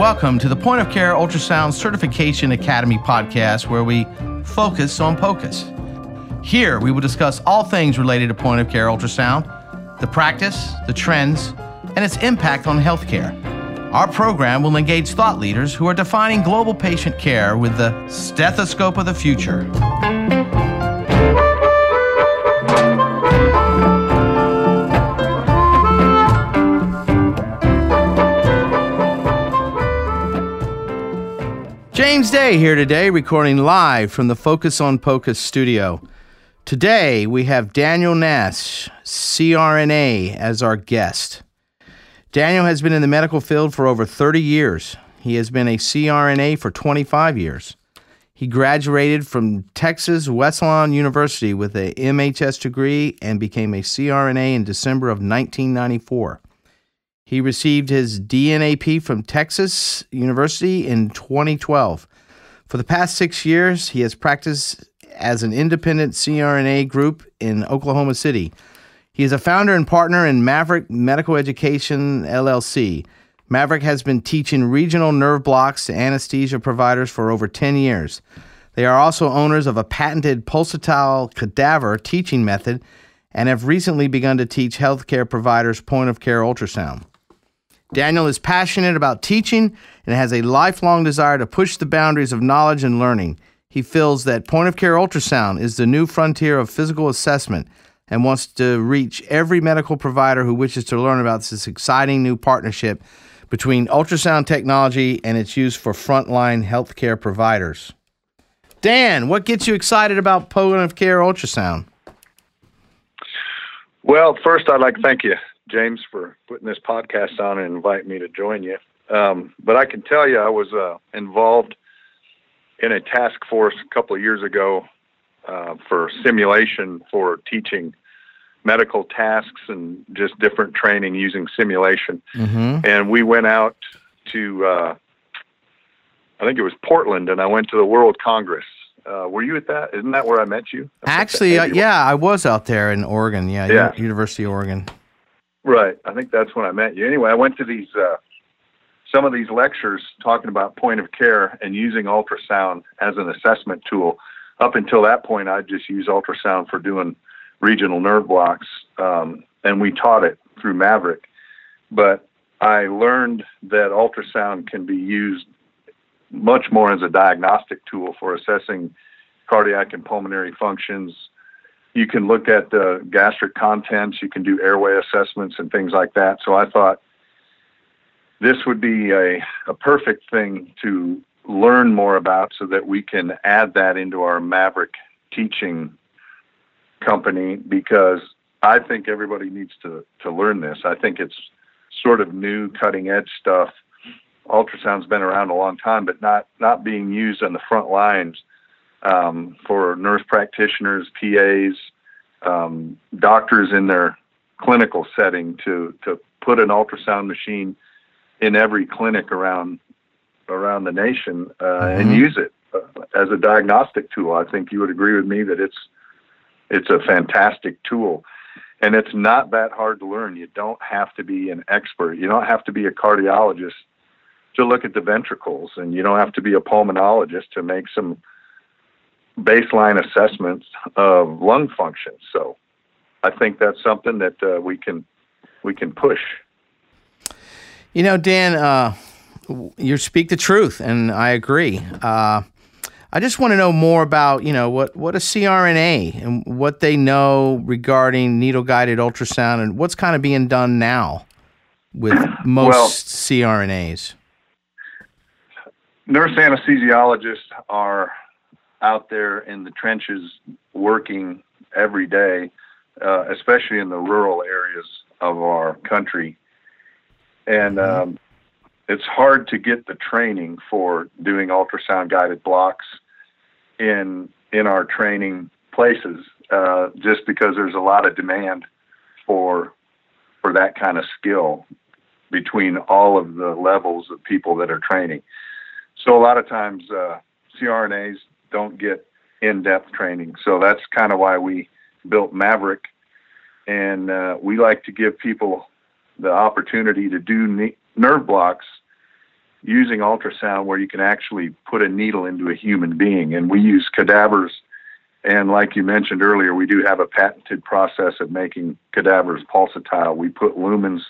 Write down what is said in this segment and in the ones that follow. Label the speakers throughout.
Speaker 1: welcome to the Point of Care Ultrasound Certification Academy podcast, where we focus on POCUS. Here, we will discuss all things related to point of care ultrasound, the practice, the trends, and its impact on healthcare. Our program will engage thought leaders who are defining global patient care with the stethoscope of the future. James Day here today, recording live from the Focus on POCUS studio. Today, we have Daniel Nash, CRNA, as our guest. Daniel has been in the medical field for over 30 years. He has been a CRNA for 25 years. He graduated from Texas Wesleyan University with a MHS degree and became a CRNA in December of 1994. He received his DNAP from Texas University in 2012. For the past six years, he has practiced as an independent CRNA group in Oklahoma City. He is a founder and partner in Maverick Medical Education LLC. Maverick has been teaching regional nerve blocks to anesthesia providers for over 10 years. They are also owners of a patented pulsatile cadaver teaching method and have recently begun to teach healthcare providers point of care ultrasound. Daniel is passionate about teaching and has a lifelong desire to push the boundaries of knowledge and learning. He feels that point of care ultrasound is the new frontier of physical assessment and wants to reach every medical provider who wishes to learn about this exciting new partnership between ultrasound technology and its use for frontline healthcare providers. Dan, what gets you excited about point of care ultrasound?
Speaker 2: Well, first, I'd like to thank you, James, for putting this podcast on and inviting me to join you. Um, but I can tell you, I was uh, involved in a task force a couple of years ago uh, for simulation for teaching medical tasks and just different training using simulation. Mm-hmm. And we went out to, uh, I think it was Portland, and I went to the World Congress. Uh, were you at that? Isn't that where I met you?
Speaker 1: Actually, uh, yeah, I was out there in Oregon. Yeah, yeah. University of Oregon.
Speaker 2: Right. I think that's when I met you. Anyway, I went to these uh, some of these lectures talking about point of care and using ultrasound as an assessment tool. Up until that point, I'd just use ultrasound for doing regional nerve blocks, um, and we taught it through Maverick. But I learned that ultrasound can be used much more as a diagnostic tool for assessing cardiac and pulmonary functions. You can look at the gastric contents, you can do airway assessments and things like that. So I thought this would be a, a perfect thing to learn more about so that we can add that into our Maverick teaching company because I think everybody needs to, to learn this. I think it's sort of new, cutting edge stuff. Ultrasound's been around a long time, but not, not being used on the front lines um, for nurse practitioners, PAs, um, doctors in their clinical setting to, to put an ultrasound machine in every clinic around around the nation uh, mm-hmm. and use it uh, as a diagnostic tool. I think you would agree with me that it's it's a fantastic tool. And it's not that hard to learn. You don't have to be an expert. You don't have to be a cardiologist to look at the ventricles, and you don't have to be a pulmonologist to make some baseline assessments of lung function. So, I think that's something that uh, we can we can push.
Speaker 1: You know, Dan, uh, you speak the truth, and I agree. Uh, I just want to know more about, you know, what, what a CRNA and what they know regarding needle guided ultrasound and what's kind of being done now with most well, CRNAs.
Speaker 2: Nurse anesthesiologists are out there in the trenches working every day, uh, especially in the rural areas of our country and mm-hmm. um, it's hard to get the training for doing ultrasound guided blocks in in our training places, uh, just because there's a lot of demand for for that kind of skill between all of the levels of people that are training. So a lot of times uh, CRNAs don't get in-depth training. So that's kind of why we built Maverick, and uh, we like to give people the opportunity to do nerve blocks using ultrasound where you can actually put a needle into a human being. And we use cadavers. And like you mentioned earlier, we do have a patented process of making cadavers pulsatile. We put lumens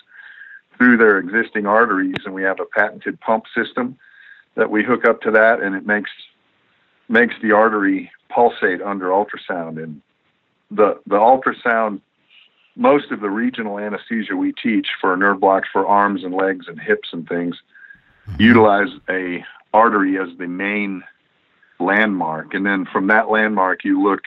Speaker 2: through their existing arteries, and we have a patented pump system that we hook up to that, and it makes makes the artery pulsate under ultrasound. And the the ultrasound, most of the regional anesthesia we teach for nerve blocks for arms and legs and hips and things mm-hmm. utilize a artery as the main landmark, and then from that landmark you look.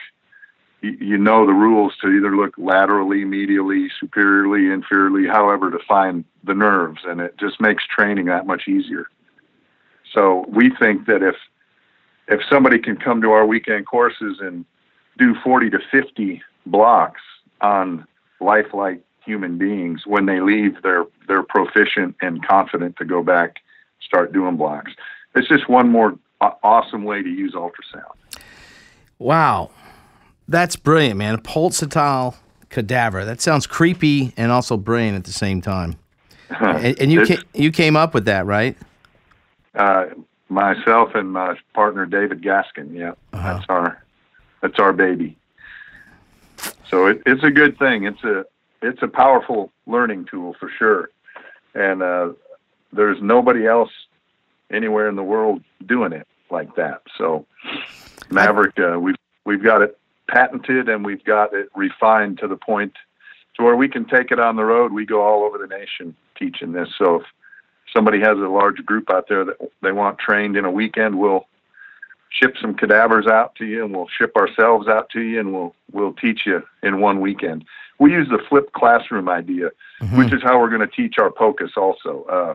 Speaker 2: You, you know the rules to either look laterally, medially, superiorly, inferiorly, however to find the nerves, and it just makes training that much easier. So we think that if if somebody can come to our weekend courses and do 40 to 50 blocks on lifelike human beings when they leave they're they're proficient and confident to go back start doing blocks. It's just one more awesome way to use ultrasound.
Speaker 1: Wow. That's brilliant man. A pulsatile cadaver. That sounds creepy and also brilliant at the same time. And, and, you came, you came up with that right?
Speaker 2: Uh, myself and my partner David Gaskin. Yeah, uh-huh. that's our that's our baby. So it, it's a good thing. It's a it's a powerful learning tool for sure, and uh, there's nobody else anywhere in the world doing it like that. So Maverick, uh, we've we've got it patented and we've got it refined to the point to where we can take it on the road. We go all over the nation teaching this. So if somebody has a large group out there that they want trained in a weekend, we'll ship some cadavers out to you and we'll ship ourselves out to you and we'll we'll teach you in one weekend. We use the flipped classroom idea, mm-hmm. which is how we're going to teach our POCUS also. Uh,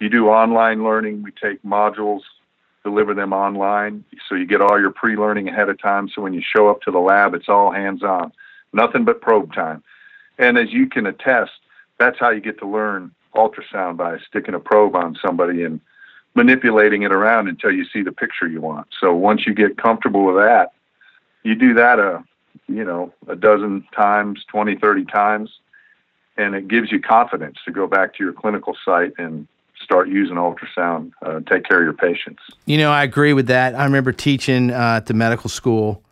Speaker 2: you do online learning, we take modules, deliver them online, so you get all your pre-learning ahead of time. So when you show up to the lab, it's all hands-on, nothing but probe time. And as you can attest, that's how you get to learn ultrasound by sticking a probe on somebody and manipulating it around until you see the picture you want. So once you get comfortable with that, you do that a you know a dozen times, 20, 30 times, and it gives you confidence to go back to your clinical site and start using ultrasound, uh, take care of your patients.
Speaker 1: You know, I agree with that. I remember teaching uh, at the medical school.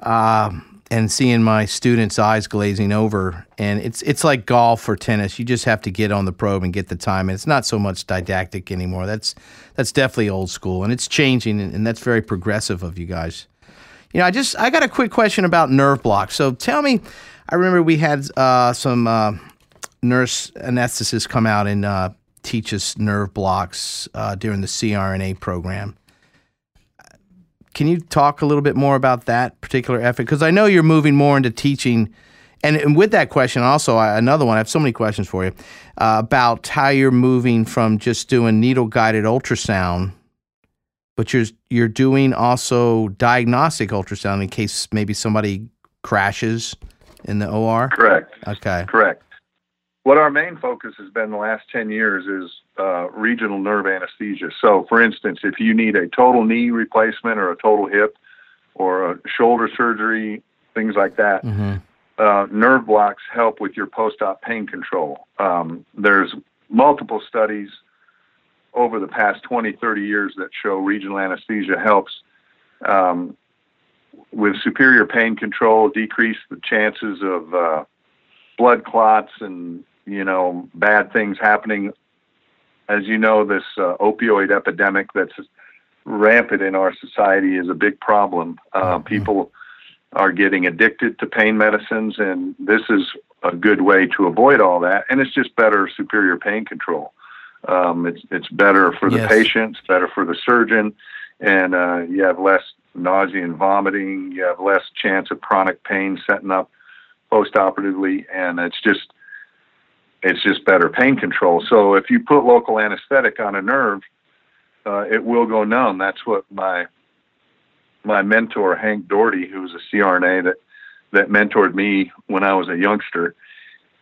Speaker 1: Um, and seeing my students' eyes glazing over. And it's it's like golf or tennis. You just have to get on the probe and get the time. And it's not so much didactic anymore. That's that's definitely old school, and it's changing, and, that's very progressive of you guys. You know, I just I got a quick question about nerve blocks. So tell me, I remember we had uh, some uh, nurse anesthetists come out and uh, teach us nerve blocks uh, during the CRNA program. Can you talk a little bit more about that particular effort? Because I know you're moving more into teaching. And, and with that question, also I, another one. I have so many questions for you uh, about how you're moving from just doing needle guided ultrasound, but you're you're doing also diagnostic ultrasound in case maybe somebody crashes in the OR.
Speaker 2: Correct.
Speaker 1: Okay.
Speaker 2: Correct. What our main focus has been the last ten years is uh, regional nerve anesthesia. So, for instance, if you need a total knee replacement or a total hip or a shoulder surgery, things like that, mm-hmm. uh, nerve blocks help with your post-op pain control. Um, there's multiple studies over the past 20, 30 years that show regional anesthesia helps um, with superior pain control, decrease the chances of uh, blood clots and you know bad things happening as you know, this uh, opioid epidemic that's rampant in our society is a big problem. Uh, mm-hmm. People are getting addicted to pain medicines, and this is a good way to avoid all that. And it's just better, superior pain control. Um, it's it's better for the yes. patient, it's better for the surgeon, and uh, you have less nausea and vomiting. You have less chance of chronic pain setting up postoperatively, and it's just it's just better pain control. So if you put local anesthetic on a nerve, uh, it will go numb. That's what my my mentor Hank Doherty, who was a CRNA that that mentored me when I was a youngster,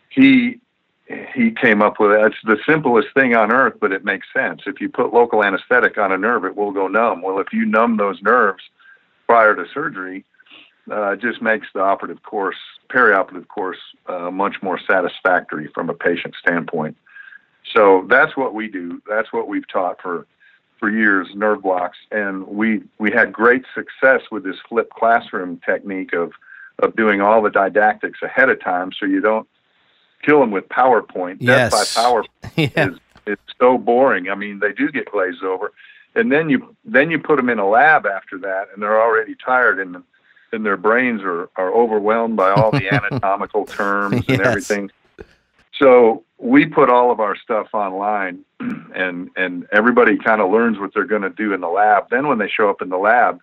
Speaker 2: he he came up with it. It's the simplest thing on earth, but it makes sense. If you put local anesthetic on a nerve, it will go numb. Well, if you numb those nerves prior to surgery, uh, just makes the operative course, perioperative course, uh, much more satisfactory from a patient standpoint. So that's what we do. That's what we've taught for for years nerve blocks, and we we had great success with this flipped classroom technique of of doing all the didactics ahead of time, so you don't kill them with PowerPoint.
Speaker 1: Yes.
Speaker 2: Death by PowerPoint
Speaker 1: Yeah.
Speaker 2: is is so boring. I mean, they do get glazed over, and then you then you put them in a lab after that, and they're already tired, and and their brains are are overwhelmed by all the anatomical terms and
Speaker 1: Yes.
Speaker 2: everything. So we put all of our stuff online, and and everybody kind of learns what they're going to do in the lab. Then when they show up in the lab,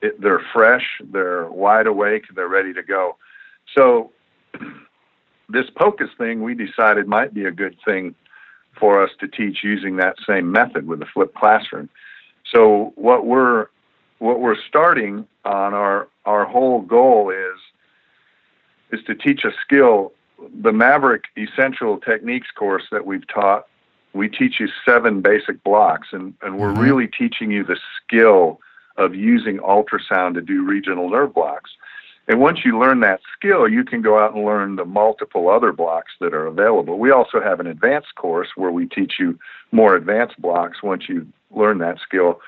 Speaker 2: it, they're fresh, they're wide awake, they're ready to go. So this POCUS thing we decided might be a good thing for us to teach using that same method with the flipped classroom. So what we're what we're starting on our our whole goal is is to teach a skill. The Maverick Essential Techniques course that we've taught, we teach you seven basic blocks, and, and we're
Speaker 1: Mhm.
Speaker 2: really teaching you the skill of using ultrasound to do regional nerve blocks. And once you learn that skill, you can go out and learn the multiple other blocks that are available. We also have an advanced course where we teach you more advanced blocks once you learn that skill.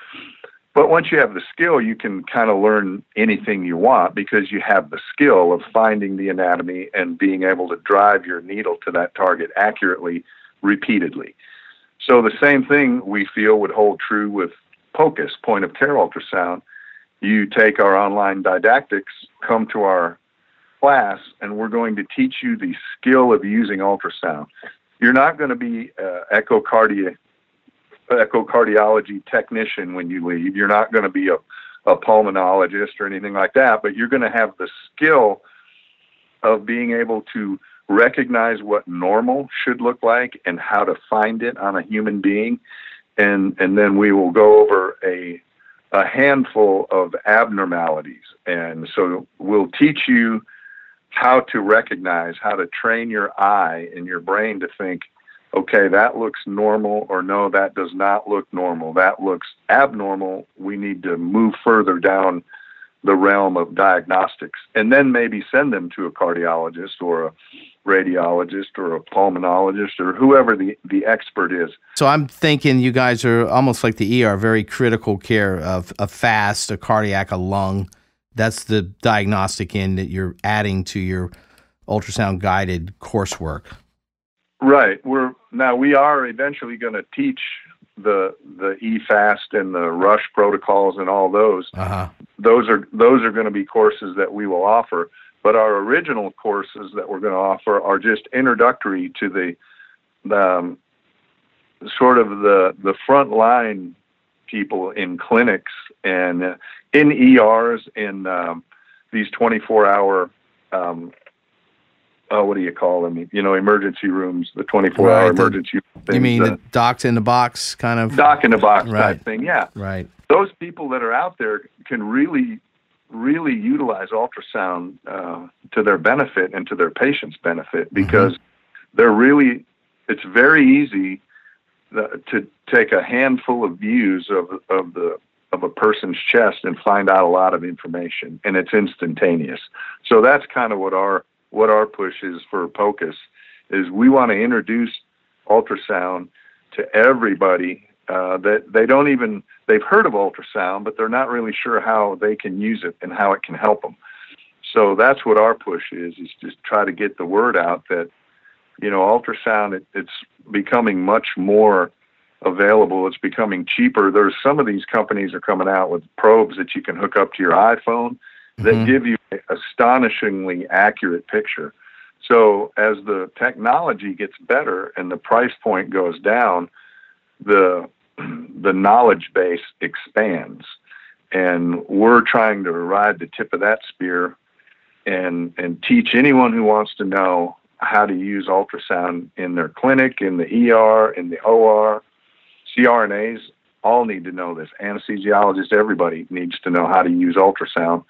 Speaker 2: But once you have the skill, you can kind of learn anything you want because you have the skill of finding the anatomy and being able to drive your needle to that target accurately repeatedly. So the same thing we feel would hold true with POCUS, point of care ultrasound. You take our online didactics, come to our class, and we're going to teach you the skill of using ultrasound. You're not going to be uh, echocardia echocardiology technician when you leave. You're not going to be a, a pulmonologist or anything like that, but you're going to have the skill of being able to recognize what normal should look like and how to find it on a human being. And, and then we will go over a, a handful of abnormalities. And so we'll teach you how to recognize, how to train your eye and your brain to think, okay, that looks normal, or no, that does not look normal. That looks abnormal. We need to move further down the realm of diagnostics and then maybe send them to a cardiologist or a radiologist or a pulmonologist or whoever the, the expert is.
Speaker 1: So I'm thinking you guys are almost like the ER, very critical care of a fast, a cardiac, a lung. That's the diagnostic end that you're adding to your ultrasound guided coursework.
Speaker 2: Right. We're now we are eventually going to teach the the EFAST and the rush protocols and all those.
Speaker 1: Uh huh.
Speaker 2: Those are those are going to be courses that we will offer. But our original courses that we're going to offer are just introductory to the the um, sort of the the front line people in clinics and uh, in ERs in um, these 24 hour um, uh, what do you call them? You know, emergency rooms, the 24 hour
Speaker 1: the-
Speaker 2: emergency.
Speaker 1: You mean
Speaker 2: the
Speaker 1: the docs in the box kind of?
Speaker 2: doc in the box
Speaker 1: Right.
Speaker 2: type thing? Yeah,
Speaker 1: Right.
Speaker 2: those people that are out there can really, really utilize ultrasound uh, to their benefit and to their patients' benefit because they're really. It's very easy uh, to take a handful of views of of the of a person's chest and find out a lot of information, and it's instantaneous. So that's kind of what our what our push is for POCUS is we want to introduce ultrasound to everybody uh, that they don't even they've heard of ultrasound, but they're not really sure how they can use it and how it can help them. So that's what our push is: is just try to get the word out that you know ultrasound it, it's becoming much more available. It's becoming cheaper. There's some of these companies are coming out with probes that you can hook up to your iPhone that
Speaker 1: Mhm.
Speaker 2: give you an astonishingly accurate picture. So as the technology gets better and the price point goes down, the the knowledge base expands, and we're trying to ride the tip of that spear and and teach anyone who wants to know how to use ultrasound in their clinic, in the ER, in the OR. CRNAs all need to know this. Anesthesiologists, everybody needs to know how to use ultrasound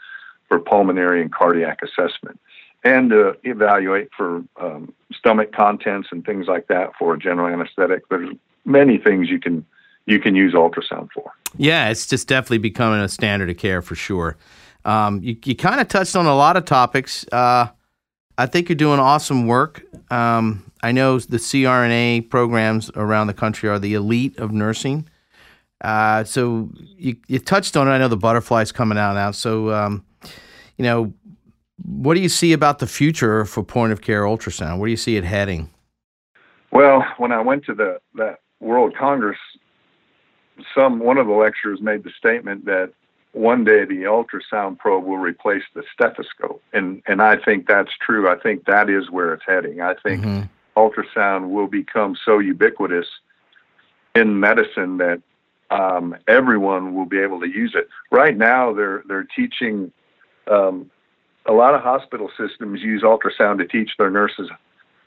Speaker 2: for pulmonary and cardiac assessment and to evaluate for um, stomach contents and things like that for general anesthetic. There's many things you can you can use ultrasound for.
Speaker 1: Yeah, it's just definitely becoming a standard of care for sure. Um, you you kind of touched on a lot of topics. Uh, I think you're doing awesome work. Um, I know the CRNA programs around the country are the elite of nursing. Uh, so you, you touched on it. I know the butterfly's coming out now. So, um, you know, what do you see about the future for point of care ultrasound? Where do you see it heading?
Speaker 2: Well, when I went to the that World Congress, some one of the lecturers made the statement that one day the ultrasound probe will replace the stethoscope, and and I think that's true. I think that is where it's heading. I think mm-hmm. ultrasound will become so ubiquitous in medicine that um, everyone will be able to use it. Right now, they're they're teaching. Um, a lot of hospital systems use ultrasound to teach their nurses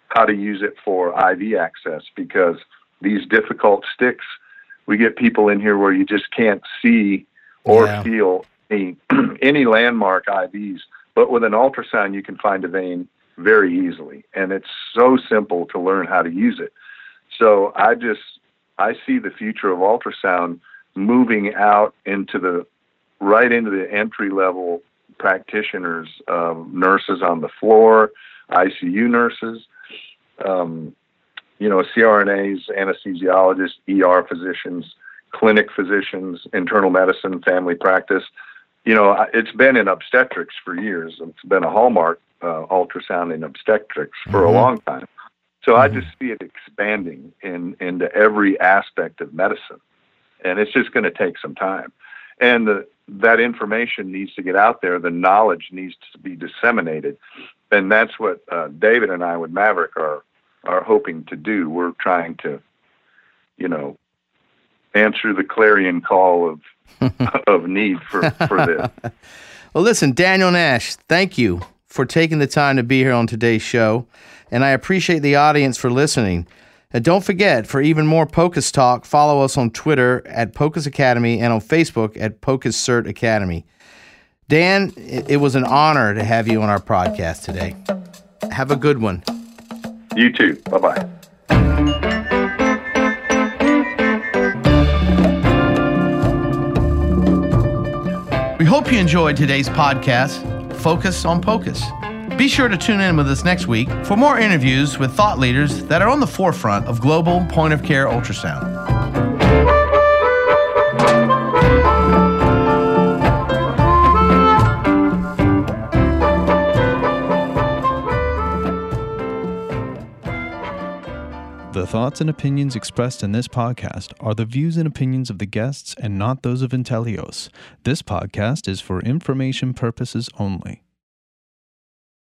Speaker 2: how to use it for IV access because these difficult sticks, we get people in here where you just can't see or yeah. feel any, any landmark IVs. But with an ultrasound, you can find a vein very easily, and it's so simple to learn how to use it. So I just I see the future of ultrasound moving out into the right into the entry level practitioners, um, nurses on the floor, ICU nurses, um, you know, CRNAs, anesthesiologists, ER physicians, clinic physicians, internal medicine, family practice. You know, it's been in obstetrics for years. It's been a hallmark uh, ultrasound in obstetrics for mm-hmm. a long time. So mm-hmm. I just see it expanding in into every aspect of medicine, and it's just going to take some time. And the, that information needs to get out there. The knowledge needs to be disseminated, and that's what uh, David and I with Maverick are are hoping to do. We're trying to, you know, answer the clarion call of of need for for this.
Speaker 1: well, listen, Daniel Nash, thank you for taking the time to be here on today's show and I appreciate the audience for listening. And don't forget, for even more POCUS talk, follow us on Twitter at POCUS Academy and on Facebook at POCUS Cert Academy. Dan, it was an honor to have you on our podcast today. Have a good one.
Speaker 2: You too. Bye bye.
Speaker 1: We hope you enjoyed today's podcast, Focus on POCUS. Be sure to tune in with us next week for more interviews with thought leaders that are on the forefront of global point of care ultrasound.
Speaker 3: The thoughts and opinions expressed in this podcast are the views and opinions of the guests and not those of Inteleos. This podcast is for information purposes only.